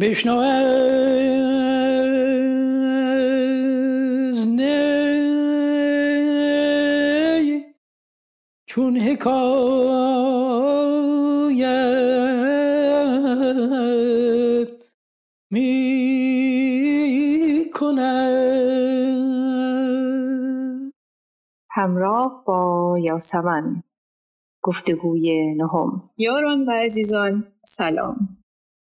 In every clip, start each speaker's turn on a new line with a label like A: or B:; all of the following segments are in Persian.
A: بشنو از نی چون حکایت می کند
B: همراه با یاسمن. گفتگوی نهم. یاران و عزیزان سلام.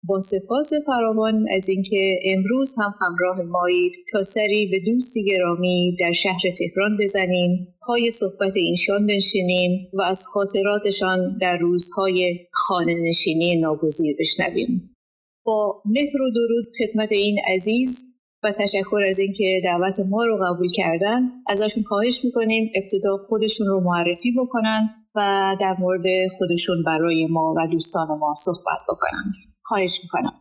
B: با سپاس فراوان از اینکه امروز هم همراه مایید تا سری به دوستی گرامی در شهر تهران بزنیم پای صحبت اینشان بنشینیم و از خاطراتشان در روزهای خانه نشینی ناگزیر بشنویم. با مهر و درود خدمت این عزیز و تشکر از اینکه دعوت ما رو قبول کردن ازشون خواهش می‌کنیم ابتدا خودشون رو معرفی بکنن و در مورد خودشون برای ما و دوستان ما صحبت بکنم. خواهش می‌کنم.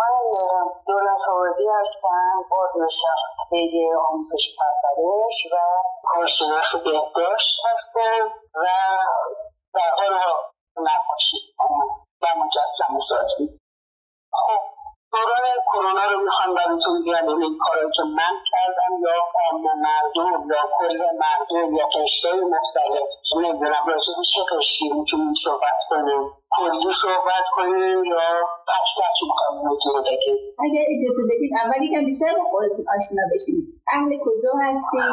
C: من دولت آبادی هستم بازنشسته آموزش پرورش و کارشناس بهداشت هستم و در حال نقاشی و مجسم سازی خب دوران کرونا رو می‌خوام براتون بگم یعنی این کارهایی که من کردم یا عام مردم یا کل مردم یا قشتای مختلف. نمی‌دونم راجع به چه قشتی می‌تونیم صحبت کنیم؟ کلی صحبت کنیم یا تک می‌خوام موضوع بگیم.
D: اگر اجازه بدید اول یکم بیشتر با خودتون آشنا بشید. اهل کجا هستید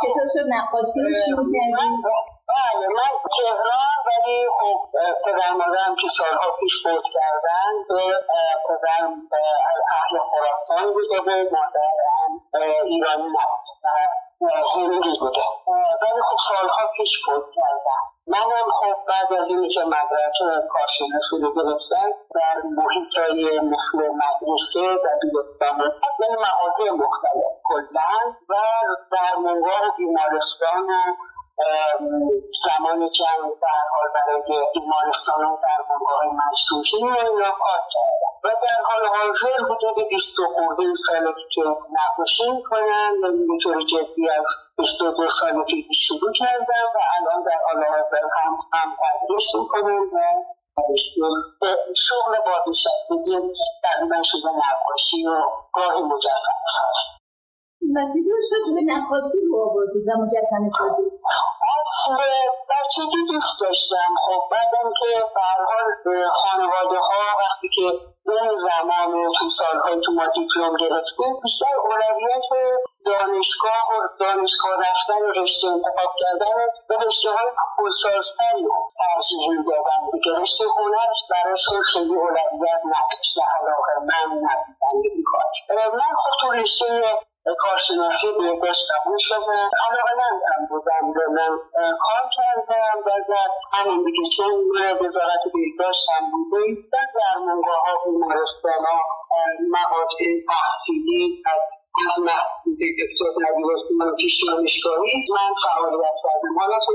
D: چطور شد نقاشی رو شروع کردیم
C: بله من تهران ولی خب پدر مادرم که سالها پیش فوت کردن به پدرم اهل خراسان بوده و مادرم ایرانی نبود هندی بوده. ولی خب سالها پیش فوت کردن. منم خب بعد از اینی که مدرک کارشناسی رو گرفتم در محیط های مثل مدرسه و بیمارستان یعنی مواضع مختلف کلا و در منگاه بیمارستان زمانی که در حال برای بیمارستان و در منگاه مشروحی و اینا کار کردم و در حال حاضر حدود بیست و خورده ساله که نقاشی می‌کنم و اینطور جدی از بیست و دو سال پیش شروع کردم و الان در حال حاضر هم هم تدریس می‌کنم و شغل بازنشستگی تقریبا شده نقاشی و گاهی مجسمه هست.
D: و چطور شد به نقاشی رو آوردید و مجسمه سازی؟
C: اصل بچگی دوست داشتم خب بعدم که برحال خانواده ها وقتی که اون زمان و تو سالهای تو ما دیپلم گرفتیم بیشتر اولویت دانشگاه و دانشگاه رفتن و رشته انتخاب کردن و رشته های پولسازتری ترجیح می‌دادن. دیگه رشته هنر براشون خیلی اولویت نداشت علاقه من نبودن به این کار من خب تو رشته کارشناسی بهداشت قبول شدم علاقه مندم بودم به من کار کردم. و در همین دیگه چون وزارت بهداشت هم بودیم و در منگاه ها بیمارستان ها مقاطع تحصیلی از محدود دکتر دبیرستان پیش دانشگاهی من فعالیت کردم. حالا تو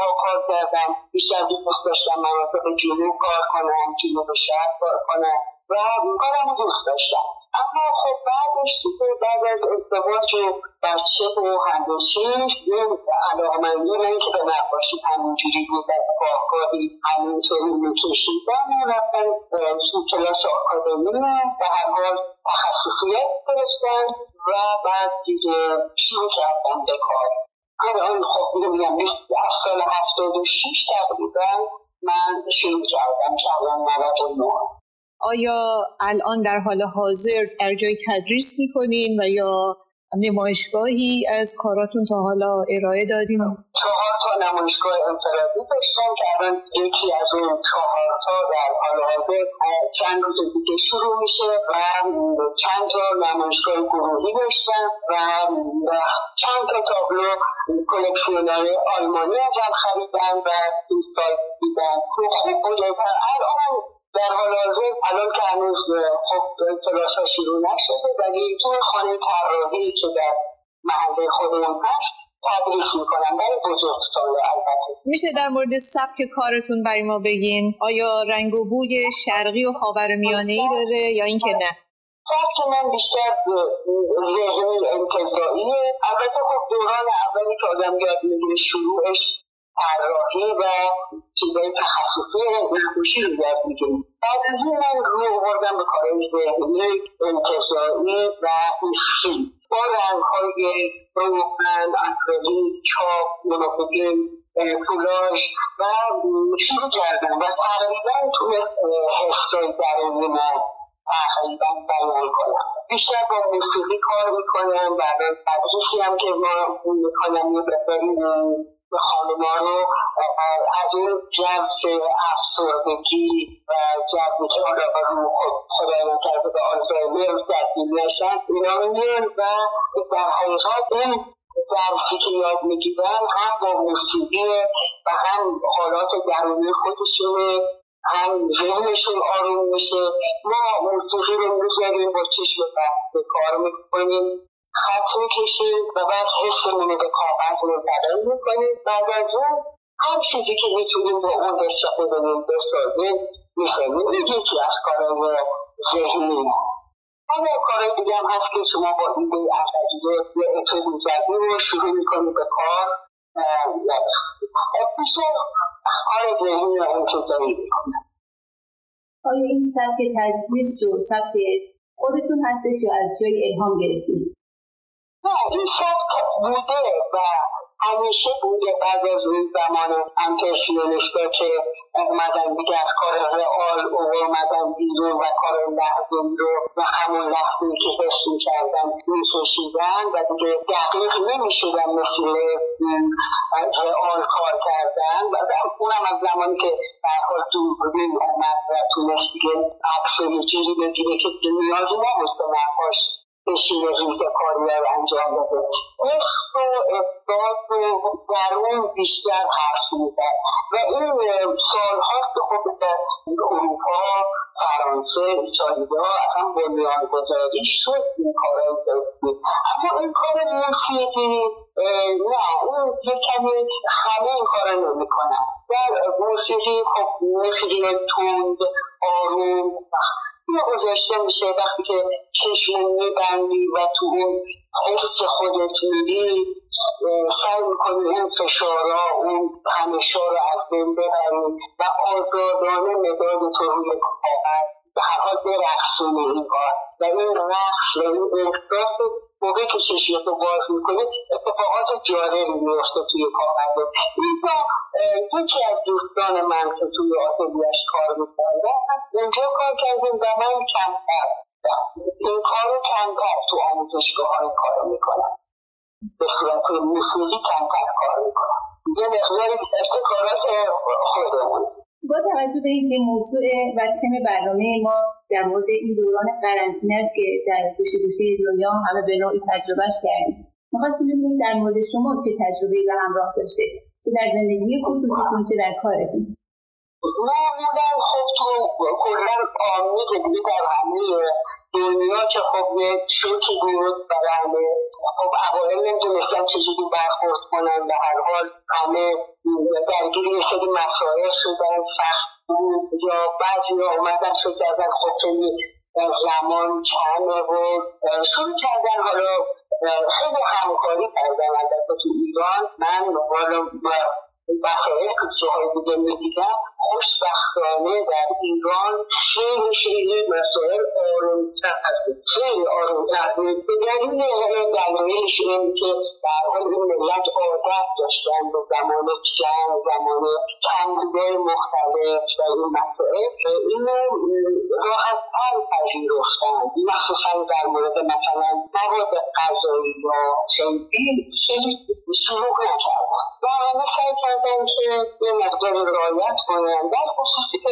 C: ها کار کردم. بیشتر دوست داشتم مناطق جنوب کار کنم جنوب شهر کار کنم و کارم دوست داشتم. اما خب بعدش دیگه بعد از ازدواج و بچه و چیز یه علاقمندی من که به نقاشی همینجوری بود از گاهگاهی همینطوری میکشیدم رفتم تو کلاس آکادمی به هر حال تخصصیت گرفتم و بعد دیگه شروع کردم به کار. الان خب دیگه میگم از سال هفتاد و شیش تقریبا من شروع کردم که الان 99
B: آیا الان در حال حاضر در جای تدریس می‌کنین و یا نمایشگاهی از کاراتون تا حالا ارائه دادین؟
C: چهار تا نمایشگاه انفرادی داشتم که الان یکی از اون چهار تا در حال حاضر چند روز دیگه شروع میشه و چند تا نمایشگاه گروهی داشتم و چند تا تابلو کلکسیونر آلمانی هم خریدن و دوستان دیدن خوب بوده الان در حال حاضر الان که هنوز خب کلاس ها شروع نشده ولی تو خانه طراحی که در محله خودمون هست تدریس می‌کنم برای بزرگ البته.
B: میشه در مورد سبک کارتون برای ما بگین؟ آیا رنگ و بوی شرقی و خاورمیانه ای داره یا اینکه نه؟
C: سبک من بیشتر ذهنی انتظاییه البته خب دوران اولی که آدم یاد می‌گیره شروعش طراحی و چیزای تخصصی نقاشی رو یاد می‌گیریم بعد از این من رو آوردم به کارهای ذهنی انتظایی و حسی. با رنگ های روغن اکریلیک چاپ منافقین کولاژ و شروع کردم و تقریبا تونست حسای درونی من تقریبا بیان کنم. بیشتر با موسیقی کار می‌کنم و تدریسی هم که ما می‌کنم یه بقدری به خانما رو از این جو افسردگی و جو که حالا رو خدا نکرده به آلزایمر تبدیل نشن اینا رو میان و در حقیقت این درسی که یاد می‌گیرن هم با موسیقی و هم حالات درونی خودشونه هم ذهنشون آروم میشه. ما موسیقی رو می‌ذاریم با چشم بسته کار می‌کنیم. خط می‌کشیم و بعد حسمون رو به کاغذ منتقل می‌کنیم. بعد از اون هر چیزی که می‌تونیم با اون حس خودمون بسازیم می‌کنیم این یکی از کارهای ذهنی اما کارهای دیگه هم هست که شما با ایده اولیه یا اتو رو شروع می‌کنید به کار. کار می‌کنه
D: آیا این سبک تدریس رو سبک خودتون هستش یا از جای الهام گرفتید؟
C: این سبک بوده و همیشه بوده بعد از این زمان امپرسیونیستا که اومدن دیگه از کار رئال اومدن بیرون و کار لحظه رو و همون لحظه که حس می‌کردن میکشیدن و دیگه دقیق نمی‌شدن مثل رئال کار کردن و اونم از زمانی که در حال دوربین اومد و تونست دیگه عکس یه جوری بگیره که نیازی نبود به نقاش بشینه ریز کاری رو انجام بده عشق و احساس و درون بیشتر حرف می‌زد و این سالهاست که خب در اروپا فرانسه ایتالیا اصلا بنیانگذاری شد این کار اسمی اما این کار موسیقی نه اون کمی همه این کار نمی‌کنن در موسیقی خب موسیقی تند آروم یا گذاشته میشه وقتی که چشم میبندی و تو اون حس خودت میری سعی می‌کنی اون فشارا اون همیشه رو از بین ببری و آزادانه مداد تو روی کاغذ به هر حال برقصونی این کار. و این رقص و این احساس موقعی که چشمتو باز می‌کنی اتفاقات جالبی میفته توی کاغذ این یکی از دوستان من که توی آتلیش کار می‌کنه اونجا کار کردیم و من کمتر این کار رو کمتر تو آموزشگاه های کار می‌کنم. به صورت موسیقی کمتر کار می‌کنم. یه مقدار ابتکارات خودمون
D: با توجه به اینکه موضوع و تم برنامه ما در مورد این دوران قرنطینه است که در گوشه گوشه دنیا همه به نوعی تجربهش کردیم. می‌خواستیم ببینیم در مورد شما چه تجربه به همراه داشته. چه در زندگی خصوصیتون چه در کارتون.
C: معمولا خب تو کلا آمی که دیگه در همه دنیا که خب یه شوکی بود برای همه خب اوائل نمی‌دونستن چجوری برخورد کنن به هر حال همه درگیر یه سری مسائل شدن سخت بود یا بعضی اومدن شد کردن خب خیلی زمان کمه و شروع کردن حالا خیلی همکاری کردن البته تو ایران. من حالا مسائل که جاهای می‌دیدم. خوشبختانه در ایران خیلی خیلی مسائل آرومتر خیلی آرومتر بود به دلیل دلایلش این که در حال این ملت عادت داشتن به زمان جنگ زمان کمبودهای مختلف و این مسائل اینو راحتتر پذیرفتن. مخصوصا در مورد مثلا مواد غذایی یا خیلی خیلی شروع نکردن. و همه سعی کردن که یه مقدار رایت کنن در خصوصی که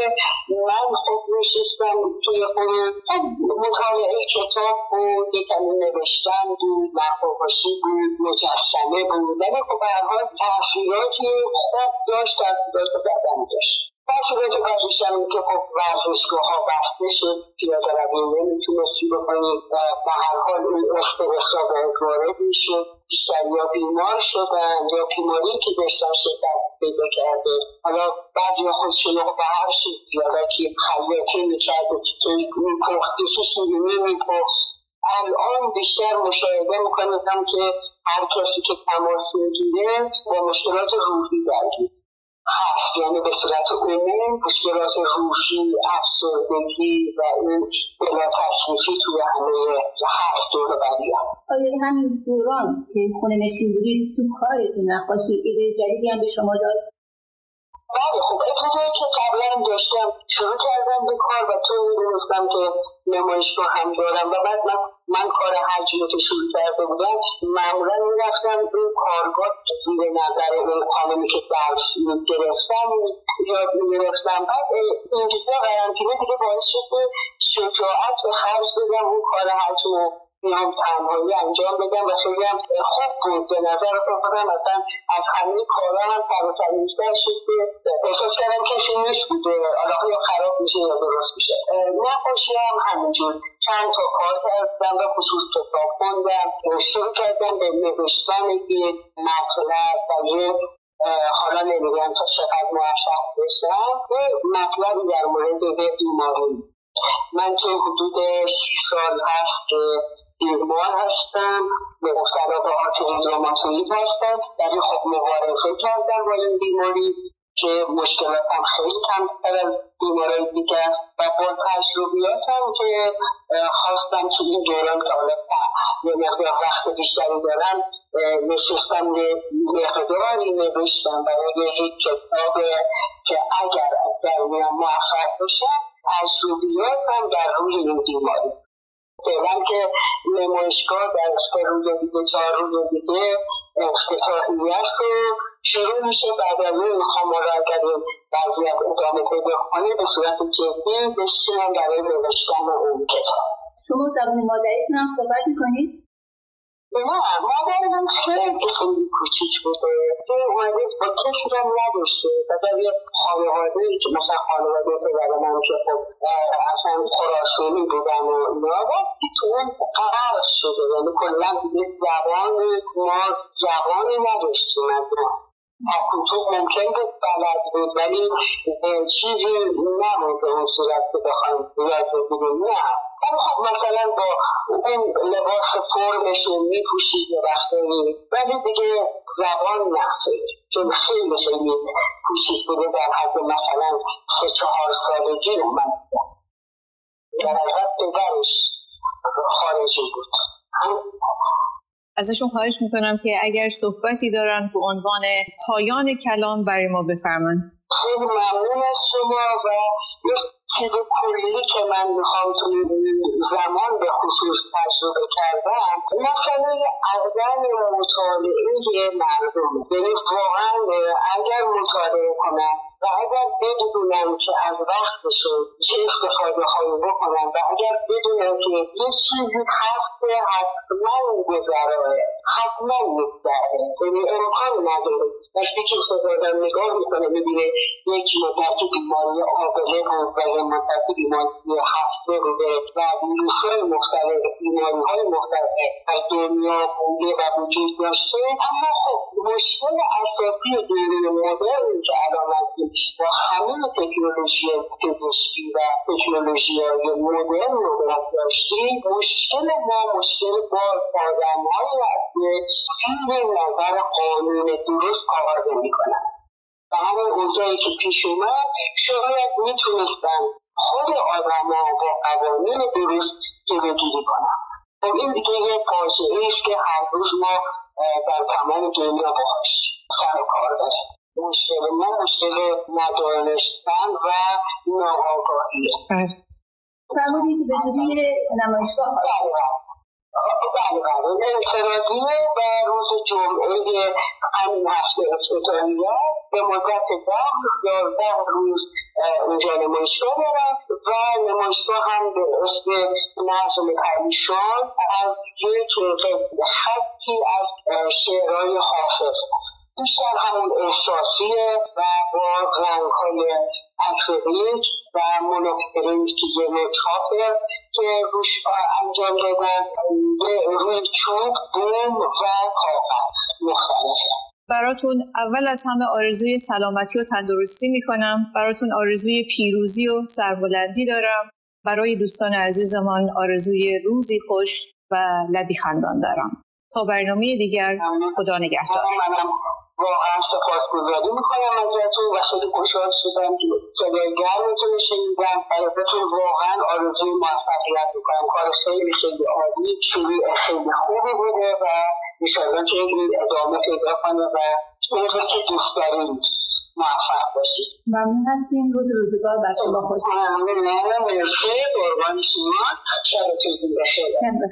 C: من خب نشستم توی خونه خب مطالعه کتاب بود کمی نوشتن بود نقاشی بود مجسمه بود. ولی خب به هر حال تاثیراتی خوب داشت تاثیرات بدن داشت. تاثیرات بعدیش هم که خب ورزشگاه ها بسته شد پیاده روی نمی‌تونستی بکنی به هر حال اون استرس ها باید وارد می‌شد. بیشتر یا بیمار شدن یا بیماری که داشتن شدن پیدا کرده. حالا بعضی خودشون رو به هر شکل یا که خیاطی می‌کرده که میپختی که شیرینی میپخت الان بیشتر مشاهده می‌کنم که هر کسی که تماس می‌گیره با مشکلات روحی درگیر. هست یعنی به صورت عموم مشکلات روحی افسردگی و این بلا تکلیفی توی همه هست دور
D: هم. آیا همین دوران که خونه نشین بودید تو کارتون نقاشی ایده جدیدی هم به شما داد؟
C: بله خب اتفاقی که قبلا داشتم شروع کردم به کار و تو می‌دونستم که نمایشگاه هم دارم و بعد من, من کار حجم که شروع کرده بودم معمولا می‌رفتم این کارگاه زیر نظر اون خانمی که درس گرفتم یاد می‌گرفتم. بعد اینجا قرنطینه دیگه باعث شد که شجاعت به خرج بدم اون کار حجم بیام تنهایی انجام بدم و خیلی هم خوب بود به نظر خودم. اصلا از همه کارا هم سر شد که احساس کردم کسی نیست بوده حالا یا خراب میشه یا درست میشه. نقاشی هم همینجور چند تا کار کردم و خصوص کتاب خوندم. شروع کردم به نوشتن یک مطلب و یه حالا نمیگم تا چقدر موفق بشم. یه مطلبی در مورد بیماری من که حدود سی سال هست که بیمار هستم مبتلا به آرتریز روماتوئید هستم ولی خب مبارزه کردم با این بیماری که مشکلاتم خیلی کمتر از بیمارای دیگه است و با تجربیاتم که خواستم تو این دوران که حالا یه مقدار وقت بیشتری دارم نشستم یه مقداری نوشتم برای یک کتاب که اگر در میان موفق بشم تجربیاتم در روی این بیماری فعلا که نمایشگاه در سه روز دیگه چهار روز دیگه افتتاحی است و شروع میشه. بعد از این می‌خوام اگر این وضعیت ادامه پیدا کنه به صورت جدی بشینم برای نوشتن اون کتاب.
D: شما زبان مادریتون هم صحبت می‌کنید؟
C: نه مادر من خیلی خیلی کوچیک بوده این اومده با کسی هم نداشته در یه خانواده ای که مثلا خانواده پدر من که خب اصلا خراسانی بودن و اینا وقتی تو اون قرار شده. یعنی کلا یه زبان ما زبانی نداشتیم از تو ممکن بود بلد بود ولی چیزی نبود به اون صورت که بخوایم یاد بگیریم نه. خب مثلا با اون لباس فرمش میپوشید یه وقتایی ولی دیگه زبان نخید چون خیلی خیلی کوچیک بوده در حد مثلا سه چهار سالگی اومد. در حد پدرش خارجی بود.
B: ازشون خواهش می‌کنم که اگر صحبتی دارن به عنوان پایان کلام برای ما بفرمایید.
C: خیلی ممنون از شما و چیز کلی که من می‌خوام توی زمان به خصوص تجربه کردم مثلا عدم مطالعه مردم یعنی واقعا اگر مطالعه کنم و اگر بدونم که از وقتشون چه استفاده هایی بکنم و اگر بدونم که یه چیزی هست حتما گذراه حتما میگذره یعنی امکان نداره. وقتی که خود آدم نگاه می‌کنه می‌بینه یک مدتی بیماری آبله بود و یه مدتی بیماری هسته بوده و ویروس های مختلف بیماری های مختلف از دنیا بوده و وجود داشته. اما خب مشکل اساسی دوره مدرن که الان هستیم با همه تکنولوژی پزشکی و تکنولوژی های مدرن رو داشتیم مشکل ما مشکل باز کردنهایی هست که زیر نظر قانون درست کار نمی‌کنن و همون اوضاعی که پیش اومد شاید می‌تونستن خود آدم ها با قوانین درست جلوگیری کنن. خب این دیگه یه فاجعه است که هر روز ما در تمام دنیا باش سر کار داریم. مشکل ما مشکل ندانستن و ناآگاهیه.
D: بله. فرمودید که به زودی نمایشگاه
C: بله بله. انفرادیه و روز جمعه همین هفته افتتاحیه به مدت ده یازده روز اونجا نمایشگاه دارم و نمایشگاه هم به اسم نظم پریشان از یک خطی از شعرهای حافظ است. بیشتر همون احساسیه و با رنگهای اکریلیک و مونوکرینز که یه چاپه که روش انجام دادن روی چوب بوم و کاغذ. مختلفه
B: براتون اول از همه آرزوی سلامتی و تندرستی می‌کنم. براتون آرزوی پیروزی و سربلندی دارم. برای دوستان عزیزمان آرزوی روزی خوش و لبی خندان دارم. تا برنامه دیگر خدا نگهدار.
C: منم واقعا سپاسگزاری می‌کنم ازتون و خیلی خوشحال شدم که صدای گرمتون رو شنیدم. براتون واقعا آرزوی موفقیت می‌کنم. کار خیلی خیلی عالی شروع خیلی خوبی بوده و انشاءالله که این ادامه پیدا کنه و اون که دوست داریم موفق باشید
D: ممنون هستیم روز روزگار بر شما خوش.
C: ممنون مرسی. قربان شما. شبتون بخیر.
D: شب بخیر.